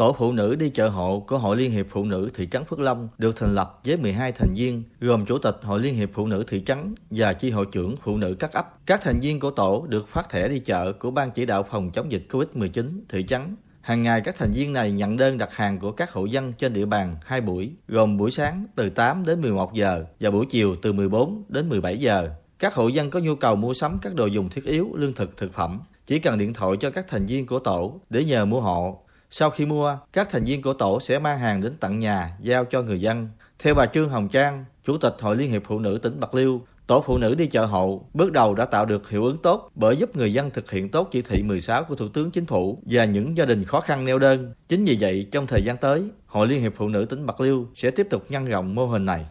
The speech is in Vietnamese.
Tổ phụ nữ đi chợ hộ của Hội Liên hiệp Phụ nữ thị trấn Phước Long được thành lập với 12 thành viên, gồm Chủ tịch Hội Liên hiệp Phụ nữ thị trấn và chi hội trưởng phụ nữ các ấp. Các thành viên của tổ được phát thẻ đi chợ của Ban chỉ đạo phòng chống dịch COVID-19 thị trấn. Hàng ngày các thành viên này nhận đơn đặt hàng của các hộ dân trên địa bàn hai buổi, gồm buổi sáng từ 8 đến 11 giờ và buổi chiều từ 14 đến 17 giờ. Các hộ dân có nhu cầu mua sắm các đồ dùng thiết yếu, lương thực, thực phẩm, chỉ cần điện thoại cho các thành viên của tổ để nhờ mua hộ. Sau khi mua, các thành viên của tổ sẽ mang hàng đến tận nhà giao cho người dân. Theo bà Trương Hồng Trang, Chủ tịch Hội Liên hiệp Phụ nữ tỉnh Bạc Liêu, Tổ phụ nữ đi chợ hộ bước đầu đã tạo được hiệu ứng tốt bởi giúp người dân thực hiện tốt chỉ thị 16 của Thủ tướng Chính phủ và những gia đình khó khăn neo đơn. Chính vì vậy, trong thời gian tới, Hội Liên hiệp Phụ nữ tỉnh Bạc Liêu sẽ tiếp tục nhân rộng mô hình này.